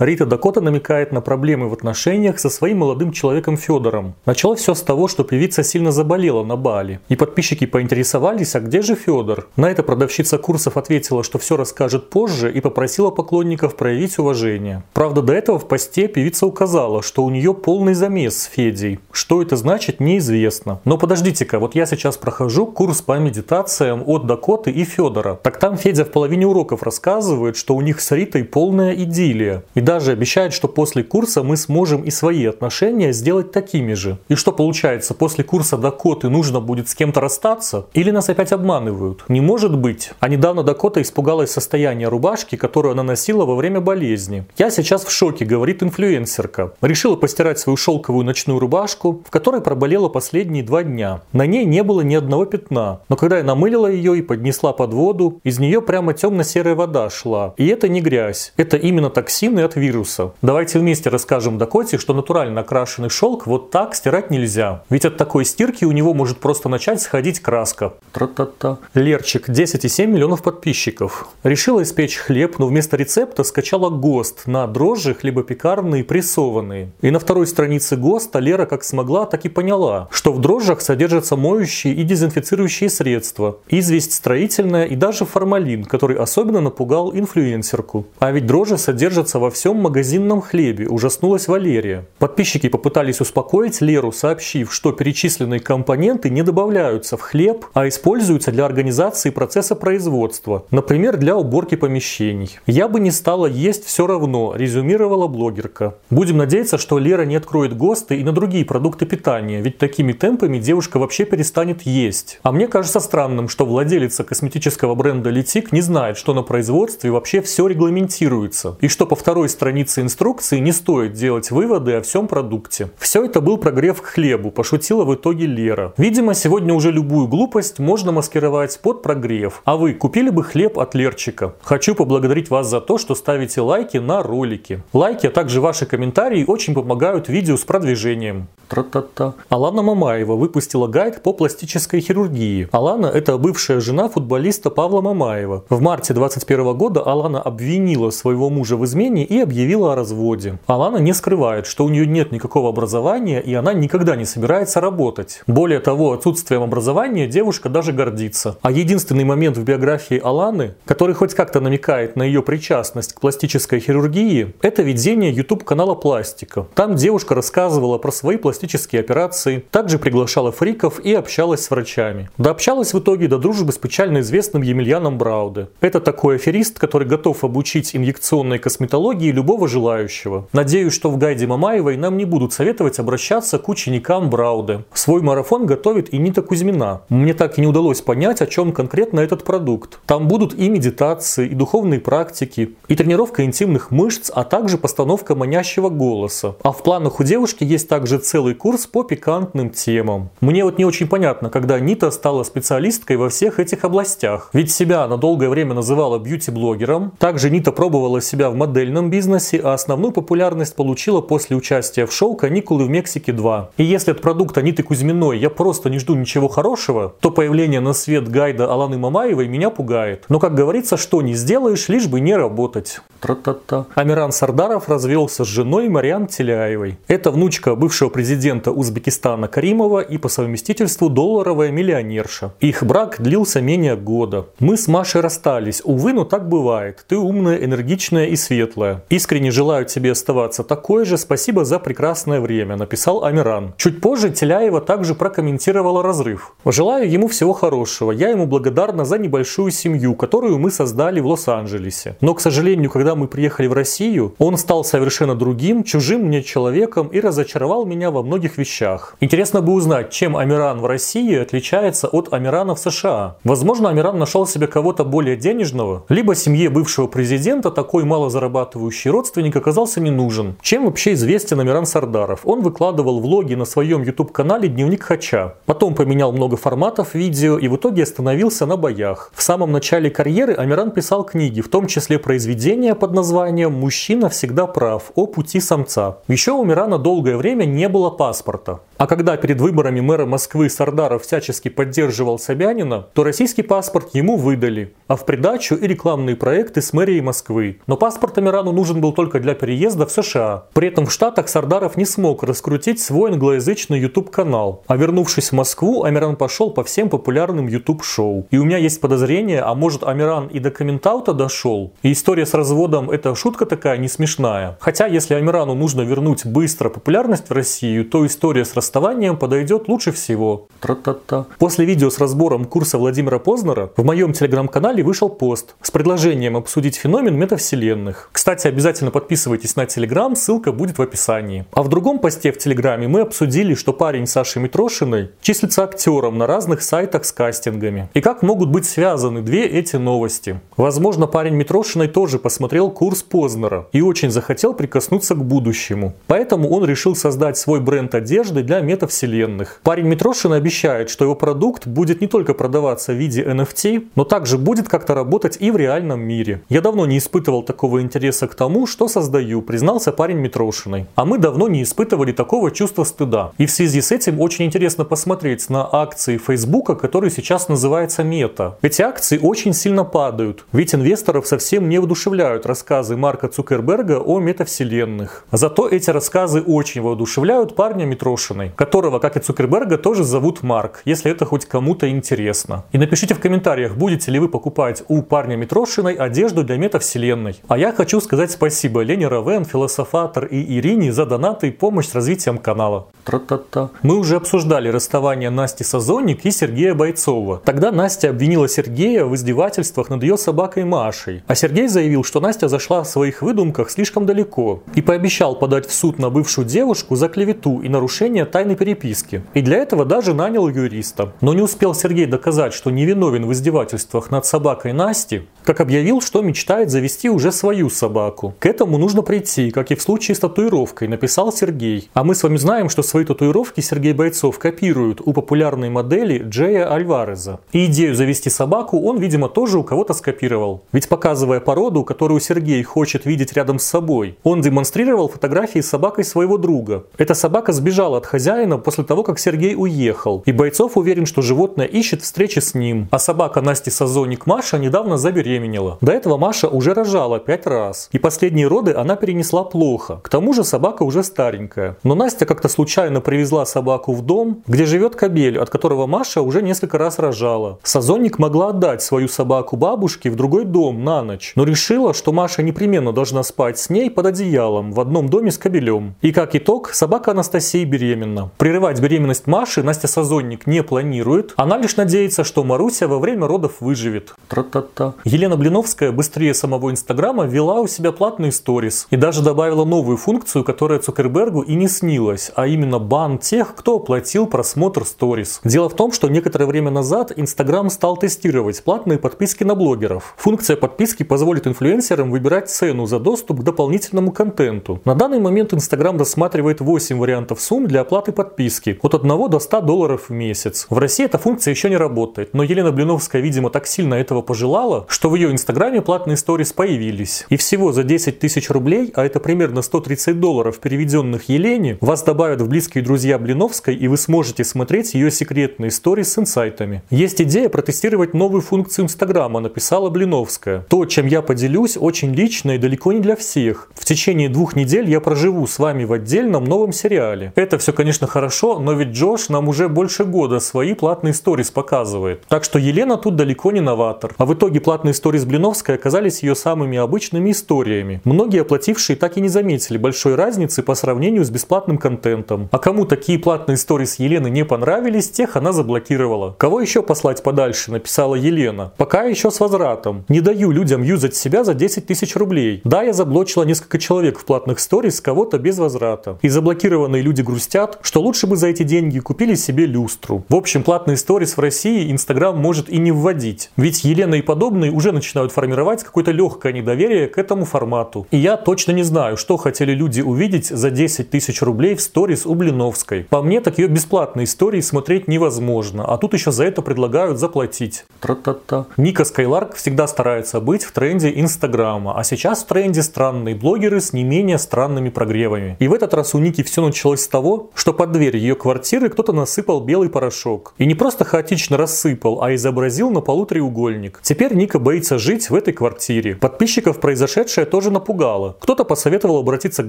Рита Дакота намекает на проблемы в отношениях со своим молодым человеком Федором. Началось все с того, что певица сильно заболела на Бали. И подписчики поинтересовались, а где же Федор? На это продавщица курсов ответила, что все расскажет позже и попросила поклонников проявить уважение. Правда, до этого в посте певица указала, что у нее полный замес с Федей. Что это значит, неизвестно. Но подождите-ка, вот я сейчас прохожу курс по медитациям от Дакоты и Федора. Так там Федя в половине уроков рассказывает, что у них с Ритой полная идиллия. И даже обещает, что после курса мы сможем и свои отношения сделать такими же. И что получается, после курса Дакоты нужно будет с кем-то расстаться? Или нас опять обманывают? Не может быть. А недавно Дакота испугалась состояния рубашки, которую она носила во время болезни. Я сейчас в шоке, говорит инфлюенсерка. Решила постирать свою шелковую ночную рубашку, в которой проболела последние два дня. На ней не было ни одного пятна. Но когда я намылила ее и поднесла под воду, из нее прямо темно-серая вода шла. И это не грязь. Это именно токсины от вируса. Давайте вместе расскажем Дакоте, что натурально окрашенный шелк вот так стирать нельзя. Ведь от такой стирки у него может просто начать сходить краска. Тра-та-та. Лерчик, 10,7 миллионов подписчиков. Решила испечь хлеб, но вместо рецепта скачала ГОСТ на дрожжи хлебопекарные прессованные. И на второй странице ГОСТа Лера как смогла, так и поняла, что в дрожжах содержатся моющие и дезинфицирующие средства, известь строительная и даже формалин, который особенно напугал инфлюенсерку. А ведь дрожжи содержатся во всем магазинном хлебе, ужаснулась Валерия. Подписчики попытались успокоить Леру, сообщив, что перечисленные компоненты не добавляются в хлеб, а используются для организации процесса производства, например, для уборки помещений. «Я бы не стала есть все равно», – резюмировала блогерка. Будем надеяться, что Лера не откроет ГОСТы и на другие продукты питания, ведь такими темпами девушка вообще перестанет есть. А мне кажется странным, что владелица косметического бренда Летик не знает, что на производстве вообще все регламентируется, и что по второй странице инструкции не стоит делать выводы о всем продукте. Все это был прогрев к хлебу, пошутила в итоге Лера. Видимо, сегодня уже любую глупость можно маскировать под прогрев. А вы купили бы хлеб от Лерчика? Хочу поблагодарить вас за то, что ставите лайки на ролики. Лайки, а также ваши комментарии очень помогают видео с продвижением. Тра-та-та. Алана Мамаева выпустила гайд по пластической хирургии. Алана – это бывшая жена футболиста Павла Мамаева. В марте 2021 года Алана обвинила своего мужа в измене и объявила о разводе. Алана не скрывает, что у нее нет никакого образования и она никогда не собирается работать. Более того, отсутствием образования девушка даже гордится. А единственный момент в биографии Аланы, который хоть как-то намекает на ее причастность к пластической хирургии, это ведение YouTube-канала «Пластика». Там девушка рассказывала про свои пластические операции, также приглашала фриков и общалась с врачами. Дообщалась в итоге до дружбы с печально известным Емельяном Брауде. Это такой аферист, который готов обучить инъекционной косметологии любого желающего. Надеюсь, что в гайде Мамаевой нам не будут советовать обращаться к ученикам Брауде. Свой марафон готовит и Нита Кузьмина. Мне так и не удалось понять, о чем конкретно этот продукт. Там будут и медитации, и духовные практики, и тренировка интимных мышц, а также постановка манящего голоса. А в планах у девушки есть также целый курс по пикантным темам. Мне вот не очень понятно, когда Нита стала специалисткой во всех этих областях. Ведь себя она долгое время называла бьюти-блогером. Также Нита пробовала себя в модельном бизнесе, а основную популярность получила после участия в шоу «Каникулы в Мексике 2». И если от продукта Ниты Кузьминой я просто не жду ничего хорошего, то появление на свет гайда Аланы Мамаевой меня пугает. Но, как говорится, что не сделаешь, лишь бы не работать. Тра-та-та. Амиран Сардаров развелся с женой Мариан Теляевой. Это внучка бывшего президента Узбекистана Каримова и по совместительству долларовая миллионерша. Их брак длился менее года. Мы с Машей расстались. Увы, но так бывает. Ты умная, энергичная и светлая. Искренне желаю тебе оставаться такой же. Спасибо за прекрасное время, написал Амиран. Чуть позже Теляева также прокомментировала разрыв. Желаю ему всего хорошего. Я ему благодарна за небольшую семью, которую мы создали в Лос-Анджелесе. Но, к сожалению, когда мы приехали в Россию, он стал совершенно другим, чужим мне человеком и разочаровал меня во многих вещах. Интересно бы узнать, чем Амиран в России отличается от Амирана в США. Возможно, Амиран нашел себе кого-то более денежного, либо семье бывшего президента такой малозарабатывающий родственник оказался не нужен. Чем вообще известен Амиран Сардаров? Он выкладывал влоги на своем YouTube-канале «Дневник Хача». Потом поменял много форматов видео и в итоге остановился на боях. В самом начале карьеры Амиран писал книги, в том числе произведения под названием «Мужчина всегда прав. О пути самца». Еще у Амирана долгое время не было паспорта. А когда перед выборами мэра Москвы Сардаров всячески поддерживал Собянина, то российский паспорт ему выдали, а в придачу и рекламные проекты с мэрией Москвы. Но паспорт Амирану нужен был только для переезда в США. При этом в Штатах Сардаров не смог раскрутить свой англоязычный YouTube-канал. А вернувшись в Москву, Амиран пошел по всем популярным YouTube-шоу. И у меня есть подозрение, а может Амиран и до комментаута дошел? И история с разводом это шутка такая не смешная. Хотя если Амирану нужно вернуть быстро популярность в Россию, то история с расставанием подойдет лучше всего. Тра-та-та. После видео с разбором курса Владимира Познера в моем телеграм-канале вышел пост с предложением обсудить феномен метавселенных. Кстати, обязательно подписывайтесь на телеграм, ссылка будет в описании. А в другом посте в телеграме мы обсудили, что парень Саши Митрошиной числится актером на разных сайтах с кастингами. И как могут быть связаны две эти новости. Возможно, парень Митрошиной тоже посмотрел курс Познера и очень захотел прикоснуться к будущему. Поэтому он решил создать свой бренд одежды для метавселенных. Парень Митрошина обещает, что его продукт будет не только продаваться в виде NFT, но также будет как-то работать и в реальном мире. Я давно не испытывал такого интереса к тому, что создаю, признался парень Митрошиной. А мы давно не испытывали такого чувства стыда. И в связи с этим очень интересно посмотреть на акции Фейсбука, который сейчас называется Мета. Эти акции очень сильно падают, ведь инвесторов совсем не воодушевляют рассказы Марка Цукерберга о метавселенных. Зато эти рассказы очень воодушевляют парня Митрошиной, которого, как и Цукерберга, тоже зовут Марк, если это хоть кому-то интересно. И напишите в комментариях, будете ли вы покупать у парня Митрошиной одежду для метавселенной. А я хочу сказать спасибо Лене Равен, философатор и Ирине за донаты и помощь с развитием канала. Тра-та-та. Мы уже обсуждали расставание Насти Сазонник и Сергея Бойцова. Тогда Настя обвинила Сергея в издевательствах над ее собакой Машей. А Сергей заявил, что Настя зашла в своих выдумках слишком далеко и пообещал подать в суд на бывшую девушку за клевету и нарушение тайной переписки. И для этого даже нанял юриста. Но не успел Сергей доказать, что невиновен в издевательствах над собакой Насти, как объявил, что мечтает завести уже свою собаку. К этому нужно прийти, как и в случае с татуировкой, написал Сергей. А мы с вами знаем, что свои татуировки Сергей Бойцов копирует у популярной модели Джея Альвареза. И идею завести собаку он, видимо, тоже у кого-то скопировал. Ведь показывая породу, которую Сергей хочет видеть рядом с собой, он демонстрировал фотографии с собакой своего друга. Эта собака сбежала от хозяина после того, как Сергей уехал. И Бойцов уверен, что животное ищет встречи с ним. А собака Насти Сазоник Маша недавно забеременела. До этого Маша уже рожала пять раз. И последние роды она перенесла плохо. К тому же собака уже старенькая. Но Настя как-то случайно привезла собаку в дом, где живет кобель, от которого Маша уже несколько раз рожала. Сазонник могла отдать свою собаку бабушке в другой дом на ночь, но решила, что Маша непременно должна спать с ней под одеялом в одном доме с кобелем. И как итог, собака Анастасии беременна. Прерывать беременность Маши Настя Сазонник не планирует. Она лишь надеется, что Маруся во время родов выживет. Тра-та-та. Елена Блиновская быстрее самого Инстаграма вела у себя платные сторис и даже добавила новую функцию, которая Цукербергу и не снилась, а именно бан тех, кто оплатил просмотр сторис. Дело в том, что некоторое время назад Инстаграм стал тестировать платные подписки на блогеров. Функция подписки позволит инфлюенсерам выбирать цену за доступ к дополнительному контенту. На данный момент Инстаграм рассматривает 8 вариантов сумм для оплаты подписки от 1 до 100 долларов в месяц. В России эта функция еще не работает, но Елена Блиновская, видимо, так сильно этого пожелала, что в ее инстаграме платные сторис появились. И всего за 10 тысяч рублей, а это примерно 130 долларов, переведенных Елене, вас добавят в близкие друзья Блиновской, и вы сможете смотреть ее секретные сторис с инсайтами. Есть идея протестировать новую функцию Инстаграма, написала Блиновская. То, чем я поделюсь, очень лично и далеко не для всех. В течение двух недель я проживу с вами в отдельном новом сериале. Это все, конечно, хорошо, но ведь Джош нам уже больше года свои платные сторис показывает. Так что Елена тут далеко не новатор. А в итоге платные сторис Блиновской оказались ее самыми обычными историями. Многие оплатившие так и не заметили большой разницы по сравнению с бесплатным контентом. А кому такие платные сторис Елены не понравились, тех она заблокировала. Кого еще послать подальше, написала Елена. Пока еще с возвратом. Не даю людям юзать себя за 10 тысяч рублей. Да, я заблочила несколько человек в платных сторис, кого-то без возврата. И заблокированные люди грустят, что лучше бы за эти деньги купили себе люстру. В общем, платные сторис в России Инстаграм может и не вводить. Ведь Елена и подобные уже начинают формировать какое-то легкое недоверие к этому формату. И я точно не знаю, что хотели люди увидеть за 10 тысяч рублей в сторис у Блиновской. По мне, так ее бесплатные истории смотреть невозможно, а тут еще за это предлагают заплатить. Тра-та-та. Ника Скайларк всегда старается быть в тренде Инстаграма, а сейчас в тренде странные блогеры с не менее странными прогревами. И в этот раз у Ники все началось с того, что под дверь ее квартиры кто-то насыпал белый порошок. И не просто хаотично рассыпал, а изобразил на полу треугольник. Теперь Ника боится жить в этой квартире. Подписчиков произошедшее тоже напугало. Кто-то посоветовал обратиться к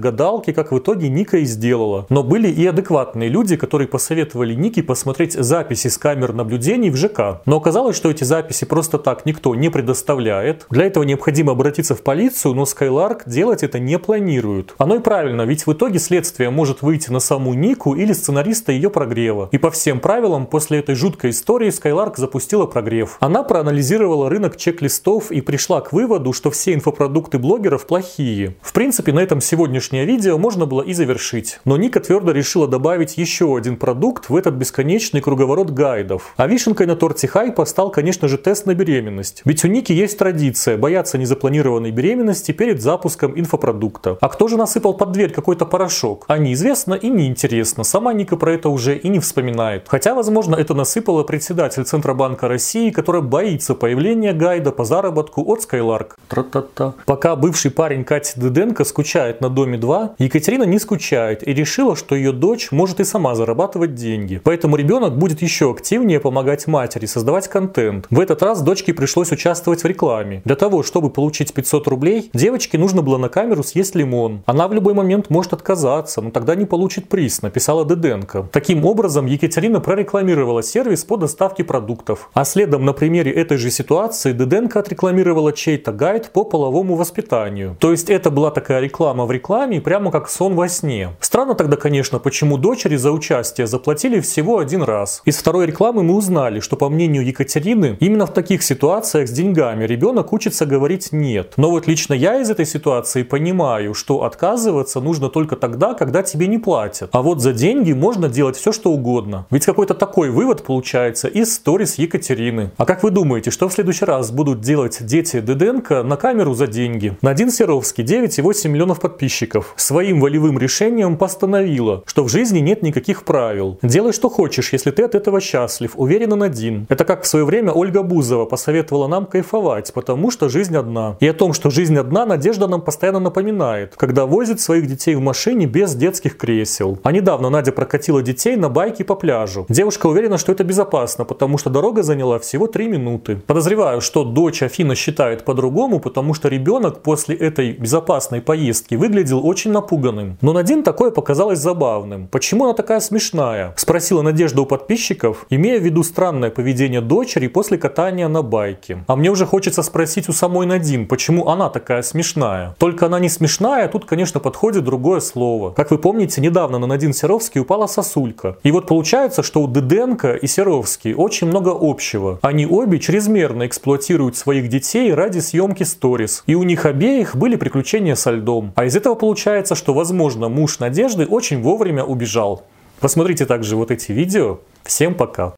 гадалке, как в итоге Ника и сделала. Но были и адекватные люди, которые посоветовали Нике посмотреть записи с камер наблюдений в ЖК. Но оказалось, что эти записи просто так никто не предоставляет. Для этого необходимо обратиться в полицию, но Skylark делать это не планирует. Оно и правильно, ведь в итоге следствие может выйти на саму Нику или сценариста ее прогрева. И по всем правилам, после этой жуткой истории Skylark запустила прогрев. Она проанализировала рынок чек-листов и пришла к выводу, что все инфопродукты блогеров плохие. В принципе, на этом сегодняшнее видео можно было и завершить. Но Ника твердо решила добавить еще один продукт в этот бесконечный круговорот гайдов. А вишенкой на торте хайпа стал, конечно же, тест на беременность. Ведь у Ники есть традиция бояться незапланированной беременности перед запуском инфопродукта. А кто же насыпал под дверь какой-то порошок? А неизвестно и неинтересно. Сама Ника про это уже и не вспоминает. Хотя, возможно, это насыпала председатель Центробанка России, которая боится появления гайда по заработку от Skylark. Тра-та-та. Пока бывший парень Кати Деденко скучает на Доме 2, Екатерина не скучает и решила, что ее дочь может и сама зарабатывать деньги. Поэтому ребенок будет еще активнее помогать матери создавать контент. В этот раз дочке пришлось участвовать в рекламе. Для того, чтобы получить 500 рублей, девочке нужно было на камеру съесть лимон. Она в любой момент может отказаться, но тогда не получит приз, написала Деденко. Таким образом, Екатерина прорекламировала сервис по доставке продуктов. А следом на примере этой же ситуации Деденко отрекламировала чей-то гайд по половому воспитанию. То есть это была такая реклама в рекламе, прямо как сон во сне. Странно тогда, конечно, почему дочери за участие заплатили всего один раз. Из второй рекламы мы узнали, что по мнению Екатерины, именно в таких ситуациях с деньгами ребенок учится говорить «нет». Но вот лично я из этой ситуации понимаю, что отказываться нужно только тогда, когда тебе не платят. А вот за деньги можно делать все, что угодно. Ведь какой-то такой вывод получается из сторис Екатерины. А как вы думаете, что в следующий раз будут делать дети Деденко на камеру за деньги? Надин Серовский, 9,8 миллионов подписчиков, своим волевым решением постановила, что в жизни нет никаких правил. Делай, что хочешь, если ты от этого счастлив, уверена Надин. Это как в свое время Ольга Бузова посоветовала нам кайфовать, потому что жизнь одна. И о том, что жизнь одна, Надежда нам постоянно напоминает, когда возит своих детей в машине без детских кресел. А недавно Надя прокатила детей на байке по пляжу. Девушка уверена, что это безопасно, потому что дорога заняла всего 3 минуты. Подозреваю, что дочь Афина считает по-другому, потому что ребенок после этой безопасной поездки выглядел очень напуганным. Но Надин такое показалось забавным. Почему она такая смешная? Спросила Надежда у подписчиков, имея в виду странное поведение дочери после катания на байке. А мне уже хочется спросить у самой Надин, почему она такая смешная. Только она не смешная, тут, конечно, подходит другое слово. Как вы помните, недавно на Надин Серовский упала сосулька. И вот получается, что у Деденко и Серовский очень много общего. Они обе чрезмерно эксплуатируют своих детей ради съемки сторис. И у них обеих были приключения со льдом. А из этого получается, что, возможно, муж Надежды очень вовремя убежал. Посмотрите также вот эти видео. Всем пока!